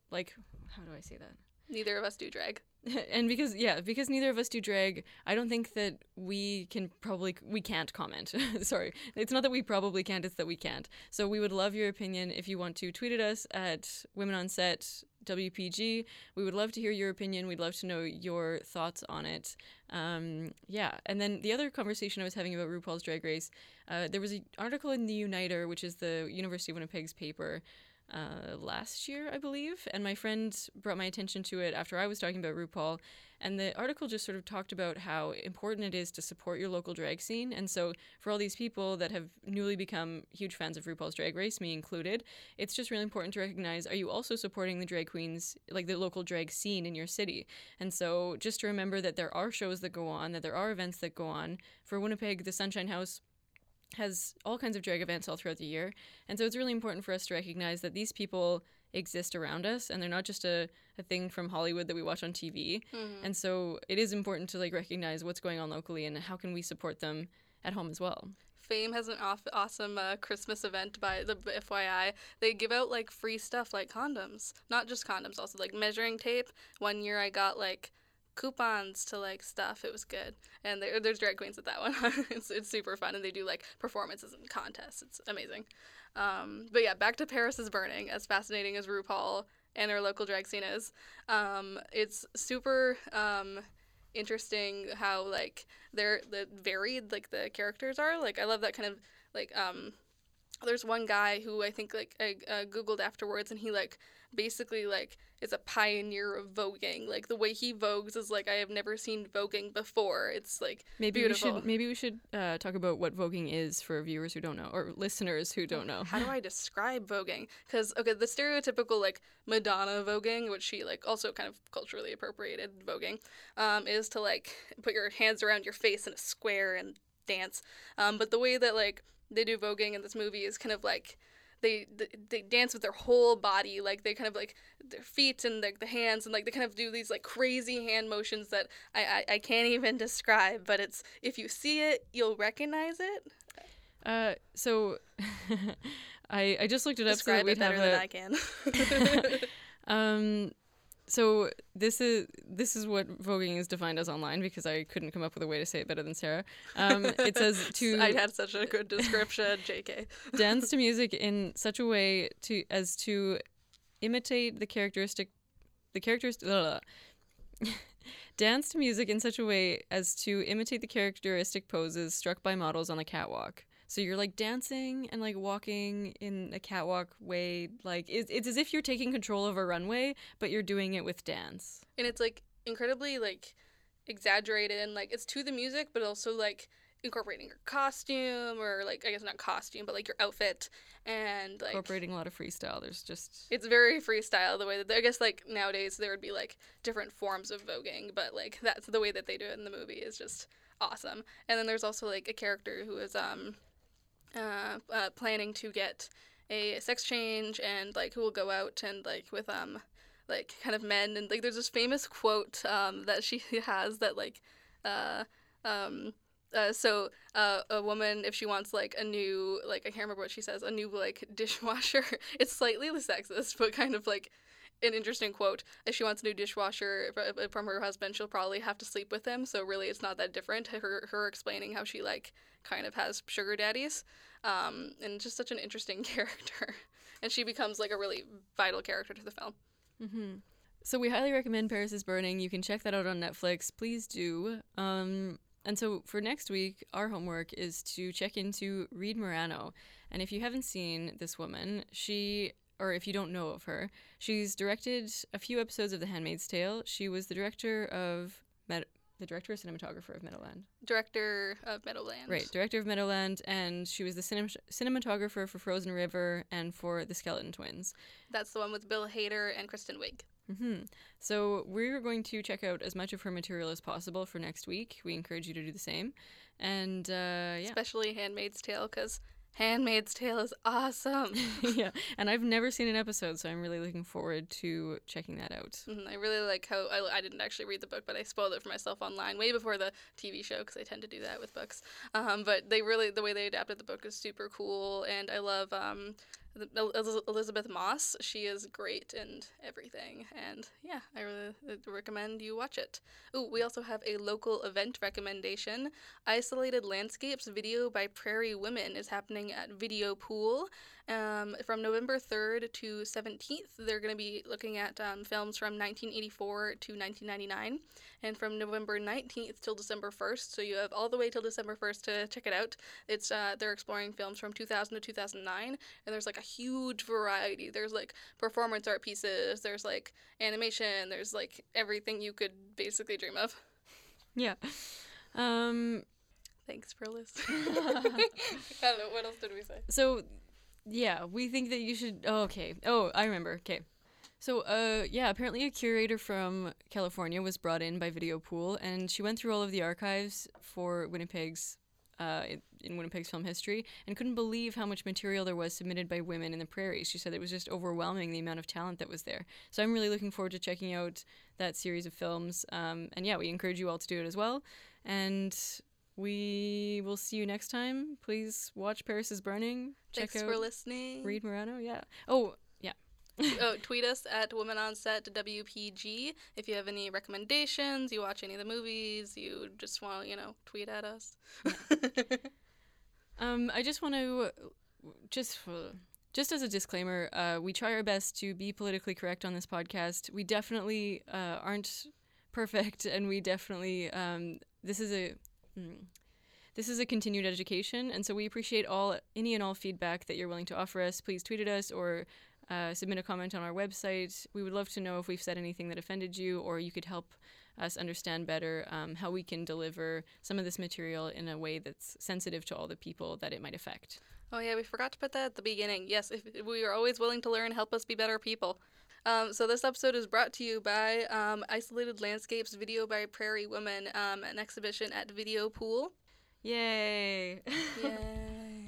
like, how do I say that? neither of us do drag. and because yeah because neither of us do drag i don't think that we can probably we can't comment. Sorry. It's not that we probably can't it's that we can't. So we would love your opinion if you want to tweet at us at women on set wpg we would love to hear your opinion. We'd love to know your thoughts on it. Um, yeah. And then the other conversation i was having about rupaul's drag race uh, there was an article in the uniter which is the university of winnipeg's paper uh, last year, I believe, and my friend brought my attention to it after I was talking about RuPaul. And the article just sort of talked about how important it is to support your local drag scene. And so, for all these people that have newly become huge fans of RuPaul's Drag Race, me included, it's just really important to recognize are you also supporting the drag queens, like the local drag scene in your city? And so, just to remember that there are shows that go on, that there are events that go on. For Winnipeg, the Sunshine House has all kinds of drag events all throughout the year. And so it's really important for us to recognize that these people exist around us and they're not just a, a thing from Hollywood that we watch on TV. Mm-hmm. And so it is important to like recognize what's going on locally and how can we support them at home as well. Fame has an off- awesome uh, Christmas event by the FYI. They give out like free stuff like condoms, not just condoms, also like measuring tape. One year I got like coupons to like stuff. It was good, and there, there's drag queens at that one. it's it's super fun, and they do like performances and contests. It's amazing. Um, but yeah, back to Paris is Burning. As fascinating as RuPaul and our local drag scene is, um, it's super um, interesting how like they're the varied like the characters are. Like I love that kind of like um, there's one guy who I think like I uh, googled afterwards, and he like basically like is a pioneer of voguing. Like the way he vogues is like I have never seen voguing before. It's like maybe beautiful. we should maybe we should uh, talk about what voguing is for viewers who don't know or listeners who don't know. How do I describe voguing? Because okay, the stereotypical like Madonna voguing, which she like also kind of culturally appropriated voguing, um, is to like put your hands around your face in a square and dance. Um, but the way that like they do voguing in this movie is kind of like they they dance with their whole body like they kind of like their feet and like the hands and like they kind of do these like crazy hand motions that I, I, I can't even describe but it's if you see it you'll recognize it. Uh so I I just looked it up describe so it better have than I can. Um so this is this is what voguing is defined as online because I couldn't come up with a way to say it better than Sarah. Um, it says to I had such a good description, J.K. dance to music in such a way to as to imitate the characteristic the characteristic dance to music in such a way as to imitate the characteristic poses struck by models on the catwalk. So you're like dancing and like walking in a catwalk way. Like it's, it's as if you're taking control of a runway, but you're doing it with dance. And it's like incredibly like exaggerated and like it's to the music, but also like incorporating your costume or like I guess not costume, but like your outfit and like incorporating a lot of freestyle. There's just it's very freestyle the way that I guess like nowadays there would be like different forms of voguing, but like that's the way that they do it in the movie is just awesome. And then there's also like a character who is um uh, uh, planning to get a sex change and like who will go out and like with um like kind of men. And like there's this famous quote um that she has that like uh um uh, so uh, a woman if she wants like a new like i can't remember what she says a new like dishwasher. It's slightly sexist but kind of like an interesting quote. If she wants a new dishwasher from her husband she'll probably have to sleep with him. So really it's not that different. Her her explaining how she like kind of has sugar daddies um, and just such an interesting character. And she becomes like a really vital character to the film. Mm-hmm. so we highly recommend paris is burning. You can check that out on netflix. Please do. Um, and so for next week our homework is to check into reed morano. And if you haven't seen this woman she or if you don't know of her, she's directed a few episodes of The Handmaid's Tale. She was the director of Med- the director or cinematographer of Meadowland. Director of Meadowland. Right, director of Meadowland, and she was the cinem- cinematographer for Frozen River and for The Skeleton Twins. That's the one with Bill Hader and Kristen Wiig. Mm-hmm. So we're going to check out as much of her material as possible for next week. We encourage you to do the same, and uh, yeah, especially Handmaid's Tale because Handmaid's Tale is awesome. yeah, and I've never seen an episode, so I'm really looking forward to checking that out. Mm-hmm. I really like how I, I, didn't actually read the book, but I spoiled it for myself online way before the TV show because I tend to do that with books. Um, but they really the way they adapted the book is super cool, and I love um, Elisabeth Moss. She is great and everything. And yeah, I really uh, recommend you watch it. Ooh, we also have a local event recommendation. Isolated Landscapes video by Prairie Women is happening at Video Pool. Um, from November 3rd to 17th, they're going to be looking at um, films from 1984 to 1999, and from November 19th till December 1st. So you have all the way till December 1st to check it out. It's uh, they're exploring films from 2000 to 2009, and there's like a huge variety. There's like performance art pieces. There's like animation. There's like everything you could basically dream of. Yeah. Um, Thanks for listening. I don't know. What else did we say? So yeah, we think that you should. Oh, okay. Oh, I remember. Okay. So, uh, yeah, apparently a curator from California was brought in by Video Pool, and she went through all of the archives for Winnipeg's, uh, in Winnipeg's film history, and couldn't believe how much material there was submitted by women in the prairies. She said it was just overwhelming the amount of talent that was there. So I'm really looking forward to checking out that series of films. Um, and yeah, we encourage you all to do it as well. And we will see you next time. Please watch Paris is Burning. Check Thanks out for listening. Reed Morano. Yeah. Oh, yeah. oh, tweet us at Women on Set WPG if you have any recommendations. You watch any of the movies. You just want to, you know tweet at us. um, I just want to just. Uh, just as a disclaimer, uh, we try our best to be politically correct on this podcast. We definitely uh, aren't perfect, and we definitely um, this is a Mm. This is a continued education, and so we appreciate all any and all feedback that you're willing to offer us. Please tweet at us or uh, submit a comment on our website. We would love to know if we've said anything that offended you, or you could help us understand better um, how we can deliver some of this material in a way that's sensitive to all the people that it might affect. Oh yeah, we forgot to put that at the beginning. Yes, if we are always willing to learn, help us be better people. Um, so this episode is brought to you by um, Isolated Landscapes Video by Prairie Women, um, an exhibition at Video Pool. Yay! Yay!